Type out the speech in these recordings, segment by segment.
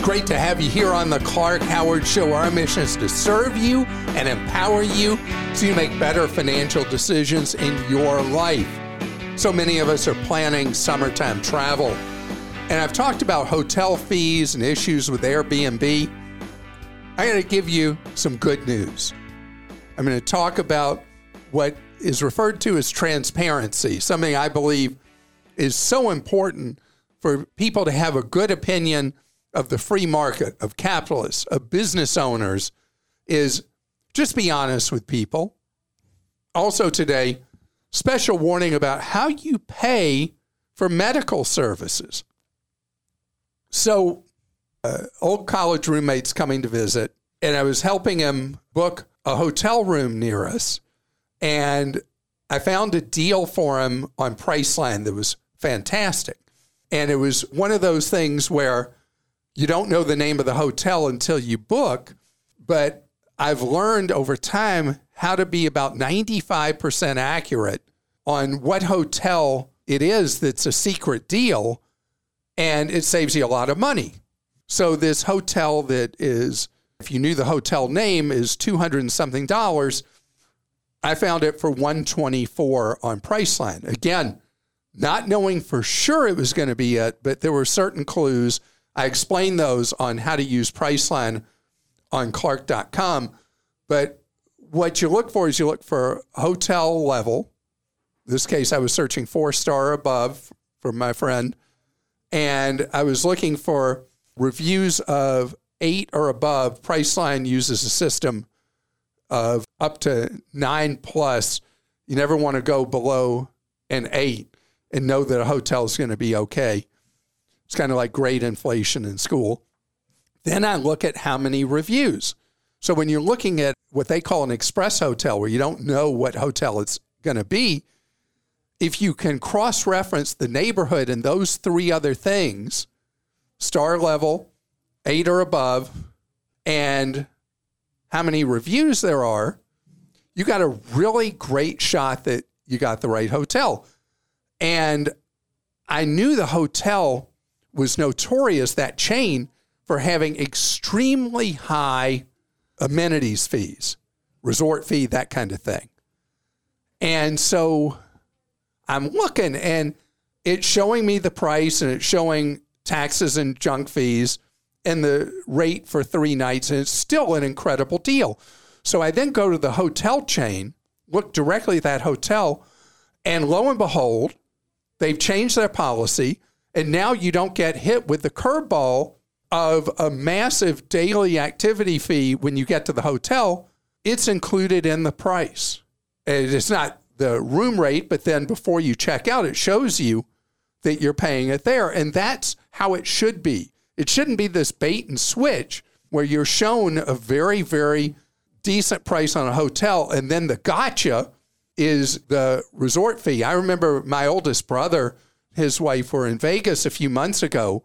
It's great to have you here on the Clark Howard Show. Our mission is to serve you and empower you so you make better financial decisions in your life. So many of us are planning summertime travel. And I've talked about hotel fees and issues with Airbnb. I'm going to give you some good news. I'm going to talk about what is referred to as transparency, something I believe is so important for people to have a good opinion of the free market, of capitalists, of business owners, is just be honest with people. Also, today, special warning about how you pay for medical services. So, uh, old college roommates coming to visit, and I was helping him book a hotel room near us. And I found a deal for him on Priceline that was fantastic. And it was one of those things where you don't know the name of the hotel until you book. But I've learned over time how to be about 95% accurate on what hotel it is that's a secret deal. And it saves you a lot of money. So, this hotel that is, if you knew the hotel name, is 200 and something dollars. I found it for 124 on Priceline. Again, not knowing for sure it was going to be it, but there were certain clues. I explained those on how to use Priceline on Clark.com. But what you look for is you look for hotel level. In this case, I was searching four star above for my friend. And I was looking for reviews of eight or above. Priceline uses a system of up to nine plus. You never want to go below an eight and know that a hotel is going to be okay. It's kind of like grade inflation in school. Then I look at how many reviews. So when you're looking at what they call an express hotel, where you don't know what hotel it's going to be, if you can cross reference the neighborhood and those three other things, star level, eight or above, and how many reviews there are, you got a really great shot that you got the right hotel. And I knew the hotel was notorious, that chain, for having extremely high amenities fees, resort fee, that kind of thing. And so I'm looking and it's showing me the price and it's showing taxes and junk fees and the rate for three nights. And it's still an incredible deal. So I then go to the hotel chain, look directly at that hotel, and lo and behold, they've changed their policy. And now you don't get hit with the curveball of a massive daily activity fee when you get to the hotel. It's included in the price. It's not the room rate, but then before you check out, it shows you that you're paying it there. And that's how it should be. It shouldn't be this bait and switch where you're shown a very, very decent price on a hotel and then the gotcha is the resort fee. I remember my oldest brother, his wife were in Vegas a few months ago,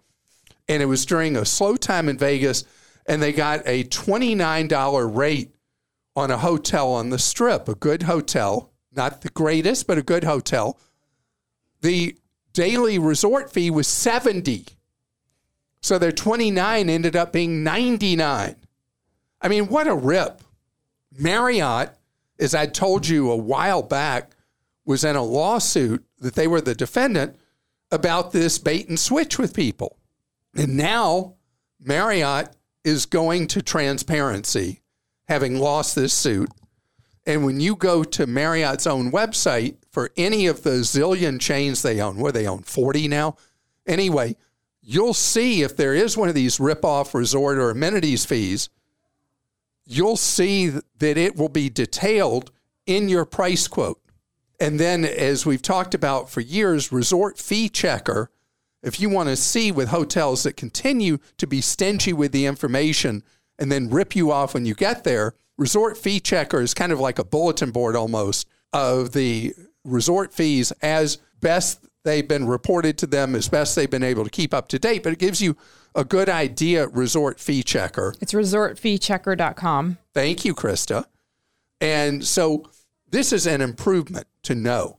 and it was during a slow time in Vegas, and they got a $29 rate on a hotel on the strip, a good hotel, not the greatest, but a good hotel. The daily resort fee was 70. So their 29 ended up being 99. I mean, what a rip. Marriott, as I told you a while back, was in a lawsuit that they were the defendant about this bait and switch with people. And now Marriott is going to transparency, having lost this suit. And when you go to Marriott's own website for any of the zillion chains they own, where they own 40 now, anyway, you'll see if there is one of these rip-off resort or amenities fees, you'll see that it will be detailed in your price quote. And then, as we've talked about for years, Resort Fee Checker if you want to see with hotels that continue to be stingy with the information and then rip you off when you get there, Resort Fee Checker is kind of like a bulletin board almost of the resort fees as best they've been reported to them, as best they've been able to keep up to date. But it gives you a good idea, Resort Fee Checker. It's resortfeechecker.com. Thank you, Krista. And so this is an improvement to know.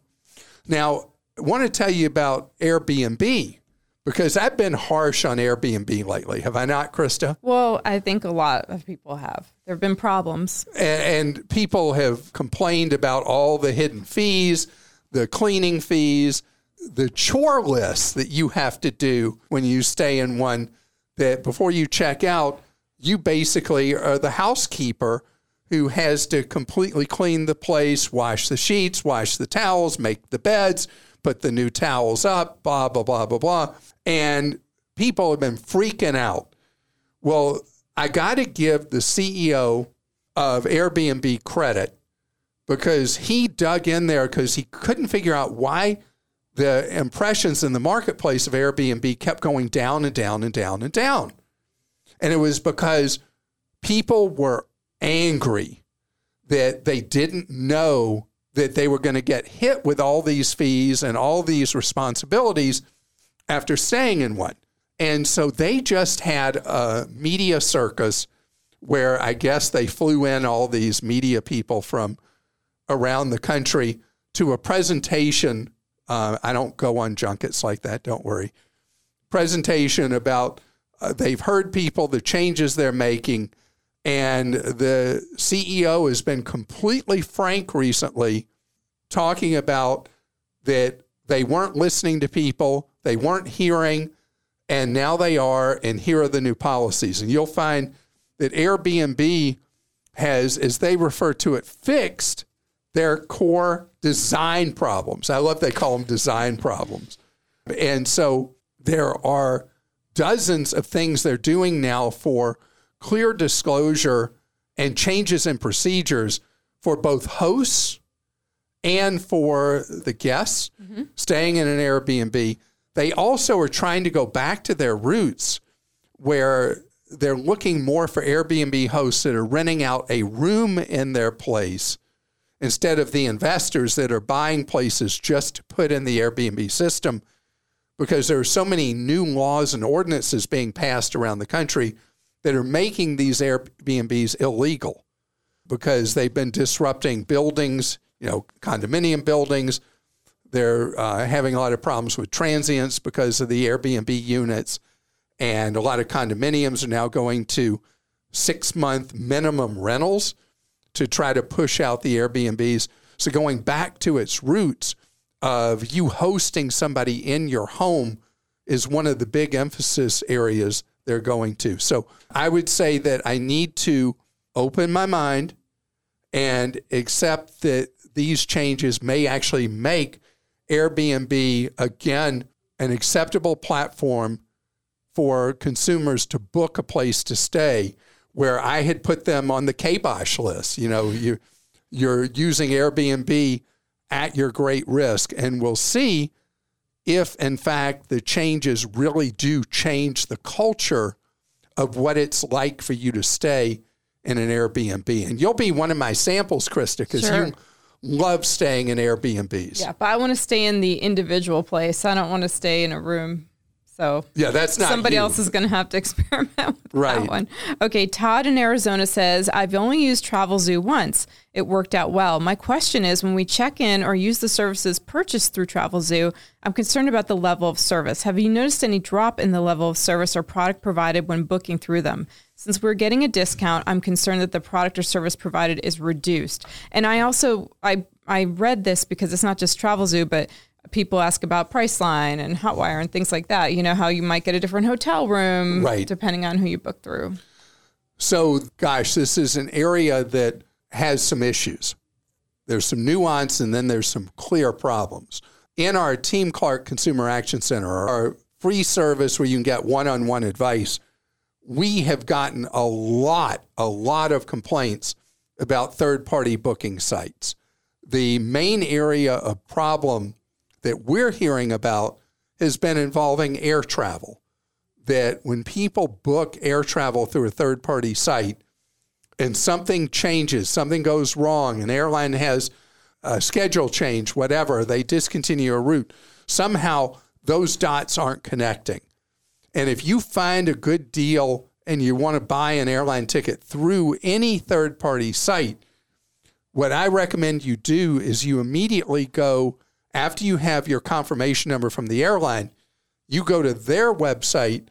Now, I want to tell you about Airbnb because I've been harsh on Airbnb lately. Have I not, Krista? Well, I think a lot of people have. There have been problems. And, and people have complained about all the hidden fees, the cleaning fees, the chore list that you have to do when you stay in one that before you check out, you basically are the housekeeper who has to completely clean the place, wash the sheets, wash the towels, make the beds, put the new towels up, blah, blah, blah, blah, blah. And people have been freaking out. Well, I got to give the CEO of Airbnb credit because he dug in there because he couldn't figure out why the impressions in the marketplace of Airbnb kept going down and down and down and down. And it was because people were angry that they didn't know that they were going to get hit with all these fees and all these responsibilities after staying in one. And so they just had a media circus where I guess they flew in all these media people from around the country to a presentation. Uh, I don't go on junkets like that, don't worry. Presentation about uh, they've heard people, the changes they're making, and the CEO has been completely frank recently talking about that they weren't listening to people, they weren't hearing, and now they are, and here are the new policies. And you'll find that Airbnb has, as they refer to it, fixed their core design problems. I love they call them design problems. And so there are dozens of things they're doing now for clear disclosure and changes in procedures for both hosts and for the guests mm-hmm. staying in an Airbnb. They also are trying to go back to their roots where they're looking more for Airbnb hosts that are renting out a room in their place instead of the investors that are buying places just to put in the Airbnb system because there are so many new laws and ordinances being passed around the country that are making these Airbnbs illegal because they've been disrupting buildings, you know, condominium buildings. They're uh, having a lot of problems with transients because of the Airbnb units. And a lot of condominiums are now going to six month minimum rentals to try to push out the Airbnbs. So going back to its roots of you hosting somebody in your home is one of the big emphasis areas they're going to. So I would say that I need to open my mind and accept that these changes may actually make Airbnb again an acceptable platform for consumers to book a place to stay where I had put them on the kibosh list. You know, you you're using Airbnb at your great risk, and we'll see if, in fact, the changes really do change the culture of what it's like for you to stay in an Airbnb. And you'll be one of my samples, Krista, because sure. you love staying in Airbnbs. Yeah, but I want to stay in the individual place. I don't want to stay in a room so yeah, that's not somebody you. else is going to have to experiment with right. that one. Okay, Todd in Arizona says I've only used Travelzoo once. It worked out well. My question is, when we check in or use the services purchased through Travelzoo, I'm concerned about the level of service. Have you noticed any drop in the level of service or product provided when booking through them? Since we're getting a discount, I'm concerned that the product or service provided is reduced. And I also I I read this because it's not just Travelzoo, but people ask about Priceline and Hotwire and things like that. You know how you might get a different hotel room, right. depending on who you book through. So, gosh, this is an area that has some issues. There's some nuance, and then there's some clear problems. In our Team Clark Consumer Action Center, our free service where you can get one-on-one advice, we have gotten a lot, a lot of complaints about third-party booking sites. The main area of problem that we're hearing about has been involving air travel. That when people book air travel through a third party site and something changes, something goes wrong, an airline has a schedule change, whatever, they discontinue a route, somehow those dots aren't connecting. And if you find a good deal and you want to buy an airline ticket through any third party site, what I recommend you do is you immediately go after you have your confirmation number from the airline, you go to their website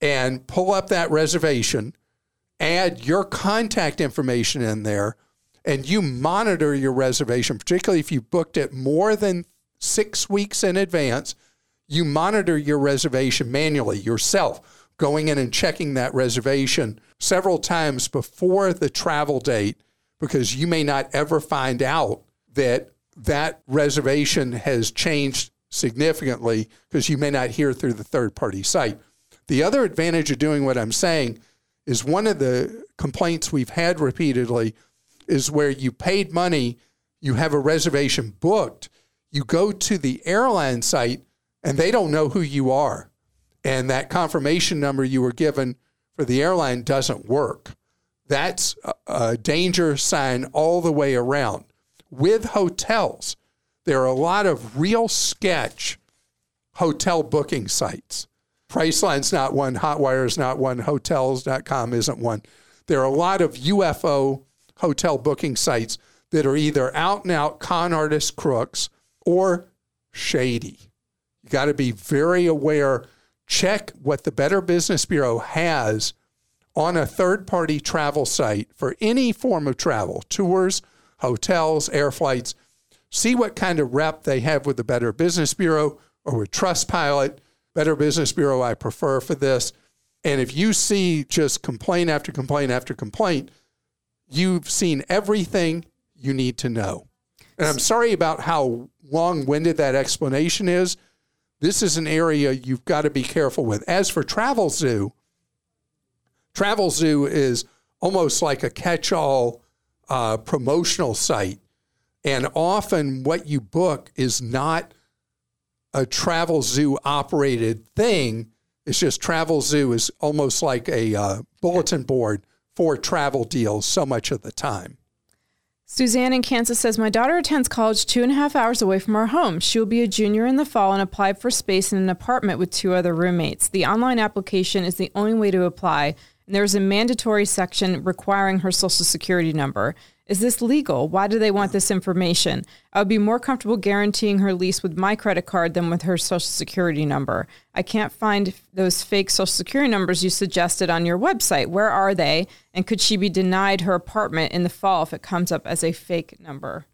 and pull up that reservation, add your contact information in there, and you monitor your reservation, particularly if you booked it more than six weeks in advance. You monitor your reservation manually yourself, going in and checking that reservation several times before the travel date, because you may not ever find out that that reservation has changed significantly because you may not hear through the third party site. The other advantage of doing what I'm saying is one of the complaints we've had repeatedly is where you paid money, you have a reservation booked, you go to the airline site and they don't know who you are. And that confirmation number you were given for the airline doesn't work. That's a danger sign all the way around with hotels. There are a lot of real sketch hotel booking sites. Priceline's not one, Hotwire's not one, hotels.com isn't one. There are a lot of UFO hotel booking sites that are either out and out con artist crooks or shady. You got to be very aware. Check what the Better Business Bureau has on a third party travel site for any form of travel, tours, hotels, air flights. See what kind of rep they have with the Better Business Bureau or with Trustpilot. Better Business Bureau, I prefer for this. And if you see just complaint after complaint after complaint, you've seen everything you need to know. And I'm sorry about how long winded that explanation is. This is an area you've got to be careful with. As for Travel Zoo, Travel Zoo is almost like a catch all uh, promotional site. And often what you book is not a travel zoo operated thing. It's just Travel Zoo is almost like a uh, bulletin board for travel deals so much of the time. Suzanne in Kansas says, My daughter attends college two and a half hours away from our home. She will be a junior in the fall and applied for space in an apartment with two other roommates. The online application is the only way to apply, and there is a mandatory section requiring her social security number. Is this legal? Why do they want this information? I would be more comfortable guaranteeing her lease with my credit card than with her social security number. I can't find those fake social security numbers you suggested on your website. Where are they? And could she be denied her apartment in the fall if it comes up as a fake number?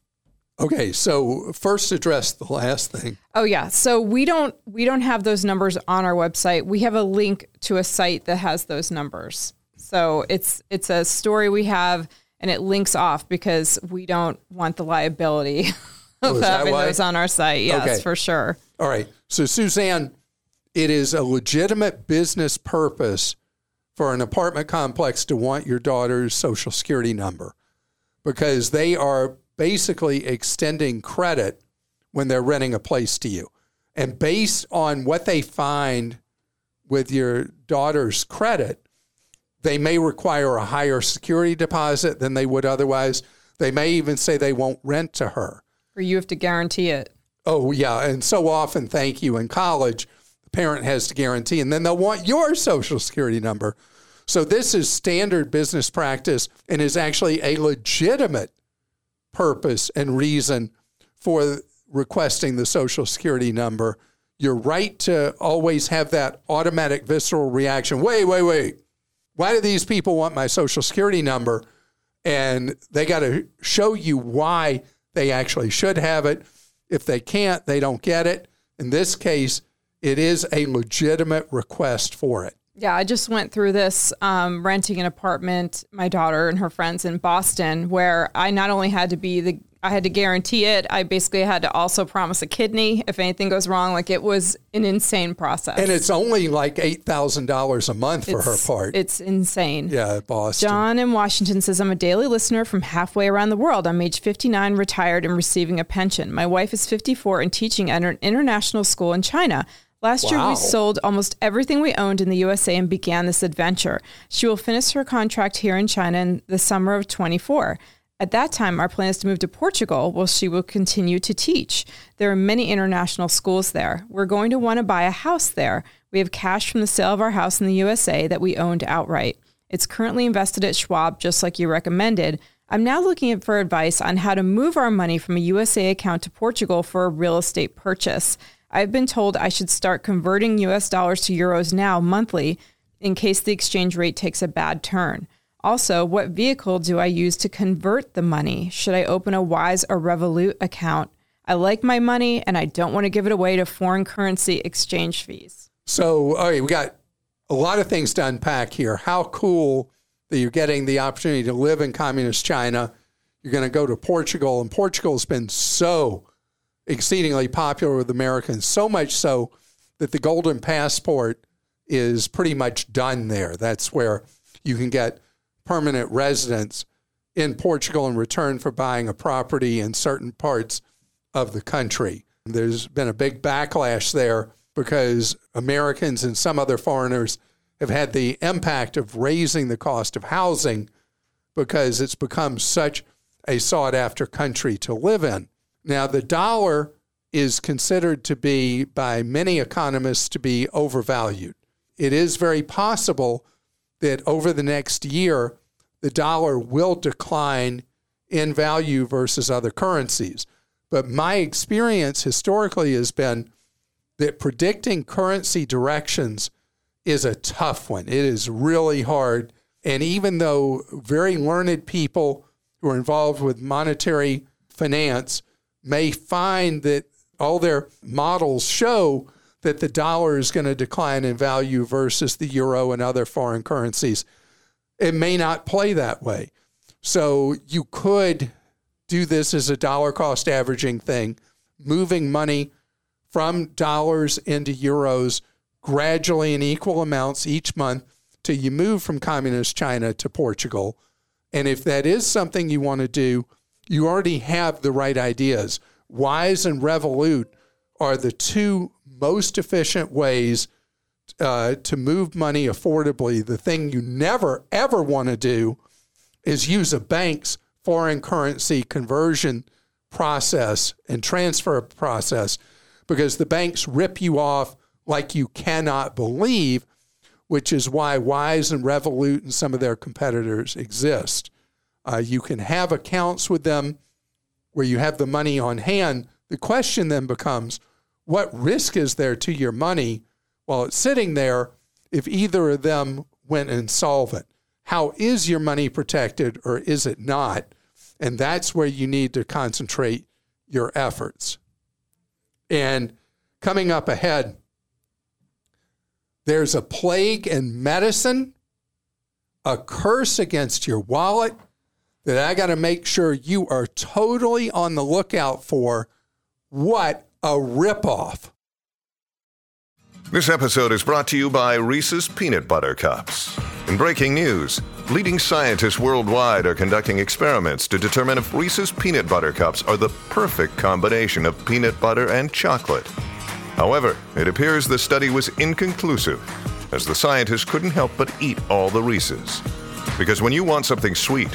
Okay, so first address the last thing. Oh yeah. So we don't we don't have those numbers on our website. We have a link to a site that has those numbers. So it's it's a story we have and it links off because we don't want the liability of Oh, having why? those on our site. Yes, Okay. for sure. All right. So, Suzanne, it is a legitimate business purpose for an apartment complex to want your daughter's social security number because they are basically extending credit when they're renting a place to you. And based on what they find with your daughter's credit, they may require a higher security deposit than they would otherwise. They may even say they won't rent to her. Or you have to guarantee it. Oh, yeah. And so often, thank you, in college, the parent has to guarantee, and then they'll want your social security number. So this is standard business practice and is actually a legitimate purpose and reason for requesting the social security number. Your right to always have that automatic visceral reaction wait, wait, wait. Why do these people want my social security number? And they got to show you why they actually should have it. If they can't, they don't get it. In this case, it is a legitimate request for it. Yeah, I just went through this um, renting an apartment, my daughter and her friends in Boston, where I not only had to be the, I had to guarantee it, I basically had to also promise a kidney if anything goes wrong. Like it was an insane process. And it's only like $8,000 a month for her part. It's insane. yeah, Boston. John in Washington says, I'm a daily listener from halfway around the world. I'm age 59, retired, and receiving a pension. My wife is 54 and teaching at an international school in China. Last year, we sold almost everything we owned in the USA and began this adventure. She will finish her contract here in China in the summer of 24. At that time, our plan is to move to Portugal, where she will continue to teach. There are many international schools there. We're going to want to buy a house there. We have cash from the sale of our house in the USA that we owned outright. It's currently invested at Schwab, just like you recommended. I'm now looking for advice on how to move our money from a USA account to Portugal for a real estate purchase. I've been told I should start converting US dollars to euros now monthly in case the exchange rate takes a bad turn. Also, what vehicle do I use to convert the money? Should I open a Wise or Revolut account? I like my money and I don't want to give it away to foreign currency exchange fees. So, all right, we got a lot of things to unpack here. How cool that you're getting the opportunity to live in communist China. You're going to go to Portugal, and Portugal has been so exceedingly popular with Americans, so much so that the Golden Passport is pretty much done there. That's where you can get permanent residence in Portugal in return for buying a property in certain parts of the country. There's been a big backlash there because Americans and some other foreigners have had the impact of raising the cost of housing because it's become such a sought after country to live in. Now, the dollar is considered to be, by many economists, to be overvalued. It is very possible that over the next year, the dollar will decline in value versus other currencies. But my experience historically has been that predicting currency directions is a tough one. It is really hard. And even though very learned people who are involved with monetary finance may find that all their models show that the dollar is going to decline in value versus the euro and other foreign currencies, it may not play that way. So you could do this as a dollar cost averaging thing, moving money from dollars into euros gradually in equal amounts each month till you move from communist China to Portugal. And if that is something you want to do, you already have the right ideas. Wise and Revolut are the two most efficient ways uh, to move money affordably. The thing you never, ever want to do is use a bank's foreign currency conversion process and transfer process because the banks rip you off like you cannot believe, which is why Wise and Revolut and some of their competitors exist. Uh, you can have accounts with them where you have the money on hand. The question then becomes what risk is there to your money while it's sitting there if either of them went insolvent? How is your money protected or is it not? And that's where you need to concentrate your efforts. And coming up ahead, there's a plague in medicine, a curse against your wallet that I got to make sure you are totally on the lookout for. What a ripoff. This episode is brought to you by Reese's Peanut Butter Cups. In breaking news, leading scientists worldwide are conducting experiments to determine if Reese's Peanut Butter Cups are the perfect combination of peanut butter and chocolate. However, it appears the study was inconclusive, as the scientists couldn't help but eat all the Reese's. Because when you want something sweet,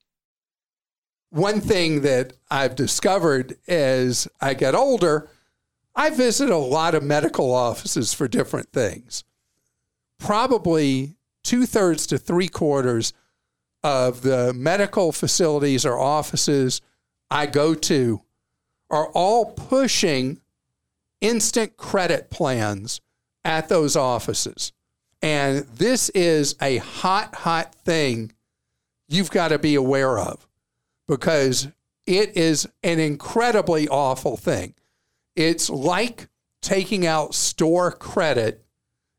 One thing that I've discovered as I get older, I visit a lot of medical offices for different things. Probably two thirds to three quarters of the medical facilities or offices I go to are all pushing instant credit plans at those offices. And this is a hot, hot thing you've got to be aware of because it is an incredibly awful thing. It's like taking out store credit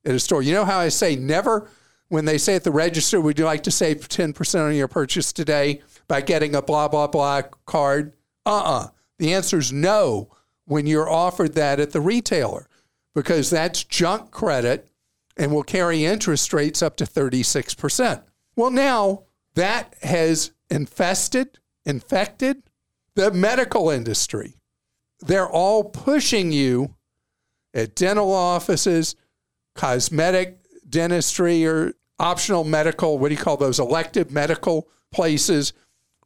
at a store. You know how I say never, when they say at the register, would you like to save 10% on your purchase today by getting a blah, blah, blah card? Uh uh The answer is no when you're offered that at the retailer because that's junk credit and will carry interest rates up to 36%. Well, now that has infested, infected the medical industry. They're all pushing you at dental offices, cosmetic dentistry, or optional medical, what do you call those, elective medical places,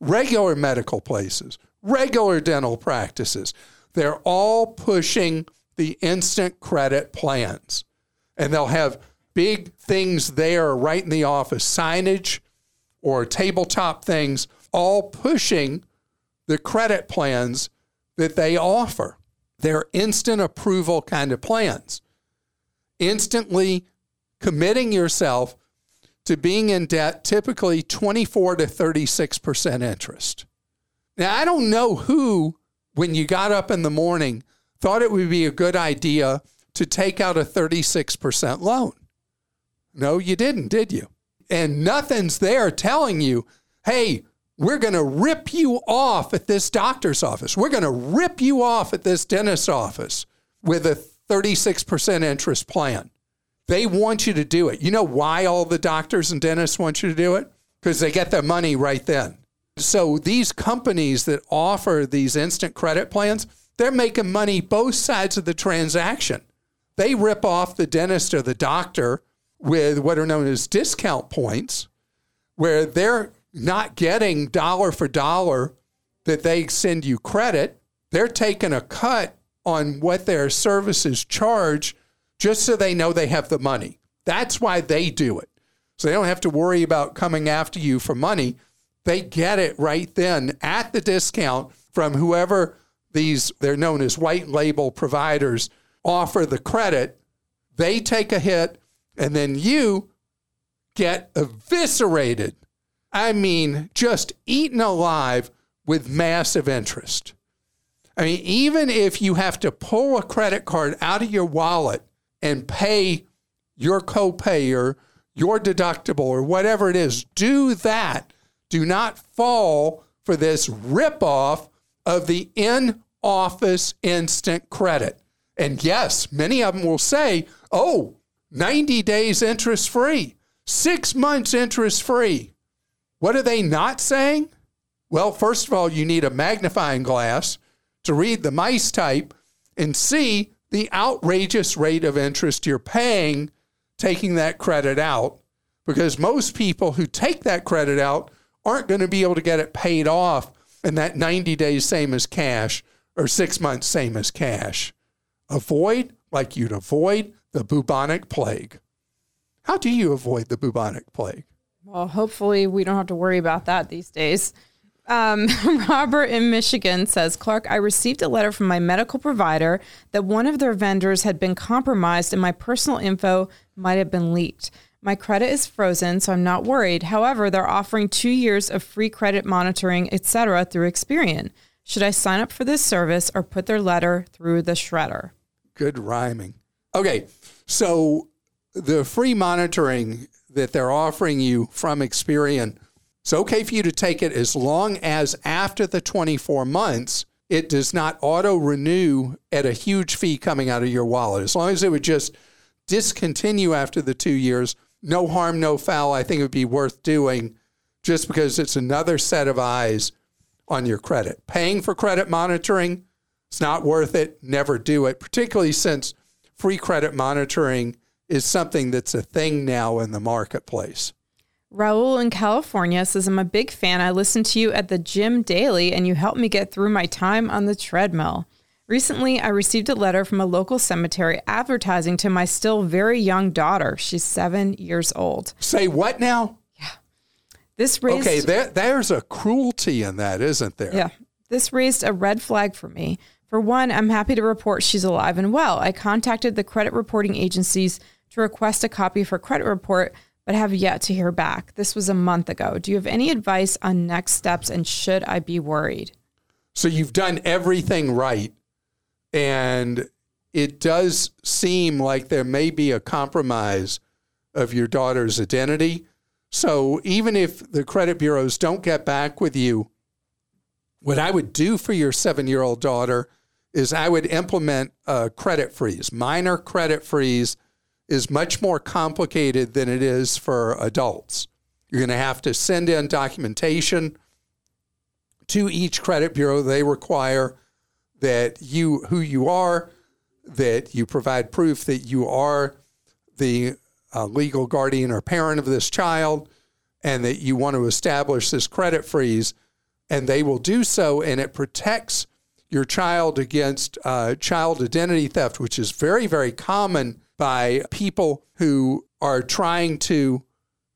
regular medical places, regular dental practices. They're all pushing the instant credit plans. And they'll have big things there right in the office, signage or tabletop things, all pushing the credit plans that they offer. They're instant approval kind of plans. Instantly committing yourself to being in debt, typically 24 to 36% interest. Now, I don't know who when you got up in the morning, thought it would be a good idea to take out a 36% loan. No, you didn't, did you? And nothing's there telling you, hey, we're going to rip you off at this doctor's office. We're going to rip you off at this dentist's office with a 36% interest plan. They want you to do it. You know why all the doctors and dentists want you to do it? Because they get their money right then. So these companies that offer these instant credit plans, they're making money both sides of the transaction. They rip off the dentist or the doctor with what are known as discount points, where they're not getting dollar for dollar that they send you credit. They're taking a cut on what their services charge just so they know they have the money. That's why they do it. So they don't have to worry about coming after you for money they get it right then at the discount from whoever these, they're known as white label providers, offer the credit. They take a hit, and then you get eviscerated. I mean, just eaten alive with massive interest. I mean, even if you have to pull a credit card out of your wallet and pay your copay or your deductible or whatever it is, do that do not fall for this ripoff of the in office instant credit. And yes, many of them will say, oh, 90 days interest free, six months interest free. What are they not saying? Well, first of all, you need a magnifying glass to read the mice type and see the outrageous rate of interest you're paying taking that credit out. Because most people who take that credit out aren't going to be able to get it paid off in that 90 days, same as cash, or six months, same as cash. Avoid like you'd avoid the bubonic plague. How do you avoid the bubonic plague? Well, hopefully, we don't have to worry about that these days. Um, Robert in Michigan says, Clark, I received a letter from my medical provider that one of their vendors had been compromised and my personal info might have been leaked. My credit is frozen, so I'm not worried. However, they're offering two years of free credit monitoring, etc., through Experian. Should I sign up for this service or put their letter through the shredder? Good rhyming. Okay, so the free monitoring that they're offering you from Experian, it's okay for you to take it as long as after the 24 months it does not auto renew at a huge fee coming out of your wallet. As long as it would just discontinue after the two years, no harm, no foul, I think it would be worth doing just because it's another set of eyes on your credit. Paying for credit monitoring, it's not worth it. Never do it, particularly since free credit monitoring is something that's a thing now in the marketplace. Raul in California says, I'm a big fan. I listen to you at the gym daily and you help me get through my time on the treadmill. Recently, I received a letter from a local cemetery advertising to my still very young daughter. She's seven years old. Say what now? Yeah. This raised. Okay, there, there's a cruelty in that, isn't there? Yeah. This raised a red flag for me. For one, I'm happy to report she's alive and well. I contacted the credit reporting agencies to request a copy for credit report, but have yet to hear back. This was a month ago. Do you have any advice on next steps and should I be worried? So you've done everything right. And it does seem like there may be a compromise of your daughter's identity. So even if the credit bureaus don't get back with you, what I would do for your seven year old daughter is I would implement a credit freeze, minor credit freeze is much more complicated than it is for adults. You're going to have to send in documentation to each credit bureau. They require that you who you are, that you provide proof that you are the uh, legal guardian or parent of this child, and that you want to establish this credit freeze, and they will do so, and it protects your child against uh, child identity theft, which is very, very common by people who are trying to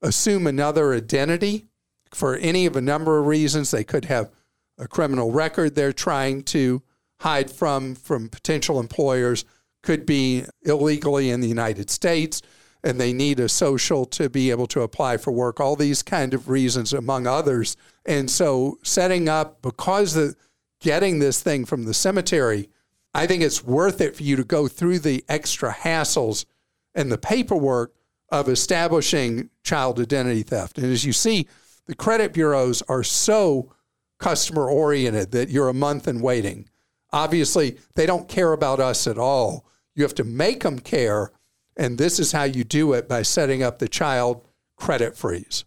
assume another identity for any of a number of reasons. They could have a criminal record they're trying to hide from from potential employers, could be illegally in the United States, and they need a social to be able to apply for work. All these kind of reasons, among others. And so, setting up because the getting this thing from the cemetery I think it's worth it for you to go through the extra hassles and the paperwork of establishing child identity theft. And as you see, the credit bureaus are so customer oriented that you're a month in waiting. Obviously, they don't care about us at all. You have to make them care. And this is how you do it by setting up the child credit freeze.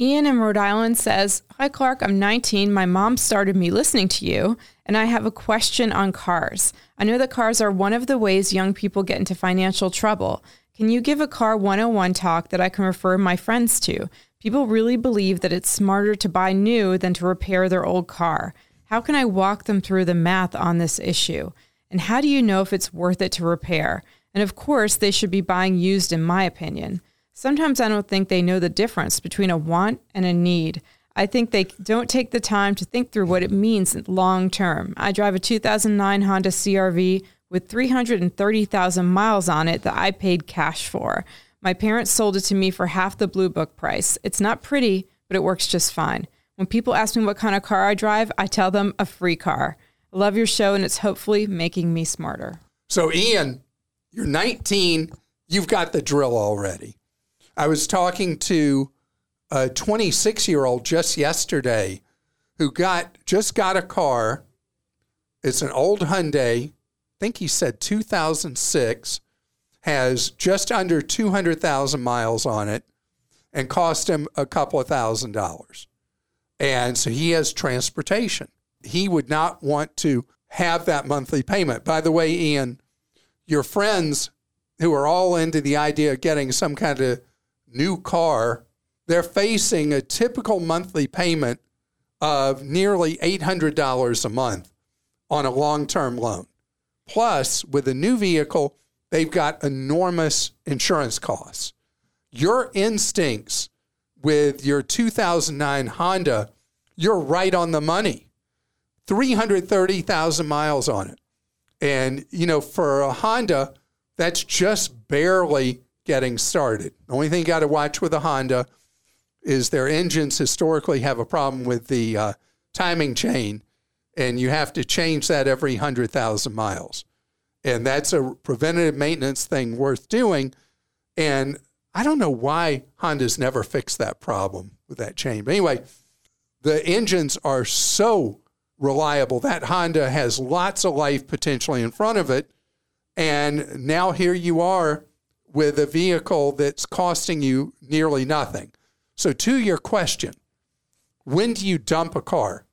Ian in Rhode Island says, Hi, Clark. I'm 19. My mom started me listening to you, and I have a question on cars. I know that cars are one of the ways young people get into financial trouble. Can you give a car 101 talk that I can refer my friends to? People really believe that it's smarter to buy new than to repair their old car. How can I walk them through the math on this issue? And how do you know if it's worth it to repair? And of course, they should be buying used, in my opinion. Sometimes I don't think they know the difference between a want and a need. I think they don't take the time to think through what it means long term. I drive a 2009 Honda CRV with 330,000 miles on it that I paid cash for. My parents sold it to me for half the Blue Book price. It's not pretty, but it works just fine. When people ask me what kind of car I drive, I tell them a free car. I love your show, and it's hopefully making me smarter. So, Ian, you're 19, you've got the drill already. I was talking to a 26 year old just yesterday who got just got a car. It's an old Hyundai. I think he said 2006 has just under 200,000 miles on it and cost him a couple of thousand dollars. And so he has transportation. He would not want to have that monthly payment. By the way, Ian, your friends who are all into the idea of getting some kind of new car, they're facing a typical monthly payment of nearly $800 a month on a long term loan. Plus, with a new vehicle, they've got enormous insurance costs. Your instincts with your 2009 Honda, you're right on the money. 330,000 miles on it. And, you know, for a Honda, that's just barely getting started. The only thing you got to watch with a Honda is their engines historically have a problem with the uh, timing chain, and you have to change that every 100,000 miles. And that's a preventative maintenance thing worth doing. And I don't know why Honda's never fixed that problem with that chain. But anyway, the engines are so reliable. That Honda has lots of life potentially in front of it. And now here you are with a vehicle that's costing you nearly nothing. So, to your question, when do you dump a car?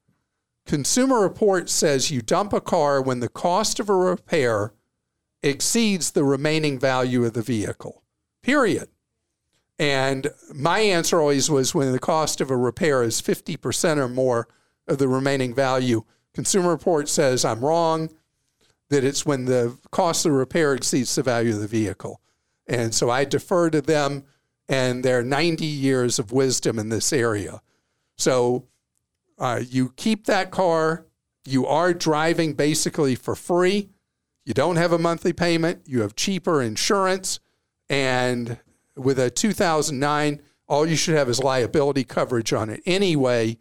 Consumer Report says you dump a car when the cost of a repair exceeds the remaining value of the vehicle, period. And my answer always was when the cost of a repair is 50% or more of the remaining value. Consumer Report says I'm wrong, that it's when the cost of the repair exceeds the value of the vehicle. And so I defer to them and their 90 years of wisdom in this area. So uh, you keep that car, you are driving basically for free. You don't have a monthly payment, you have cheaper insurance, and with a 2009, all you should have is liability coverage on it anyway.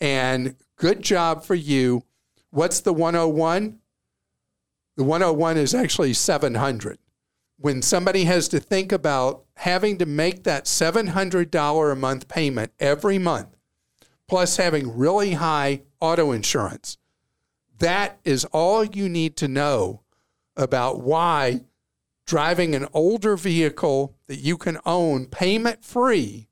And good job for you. What's the 101? The 101 is actually 700. When somebody has to think about having to make that $700 a month payment every month, plus having really high auto insurance, that is all you need to know about why driving an older vehicle that you can own payment free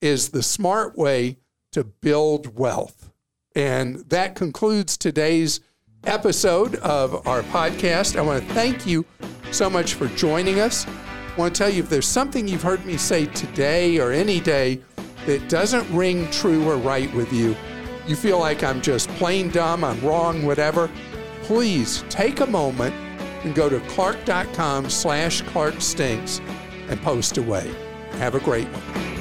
is the smart way to build wealth. And that concludes today's episode of our podcast. I want to thank you so much for joining us. I want to tell you if there's something you've heard me say today or any day that doesn't ring true or right with you, you feel like I'm just plain dumb, I'm wrong, whatever, please take a moment and go to clark.com slash clarkstinks and post away. Have a great one.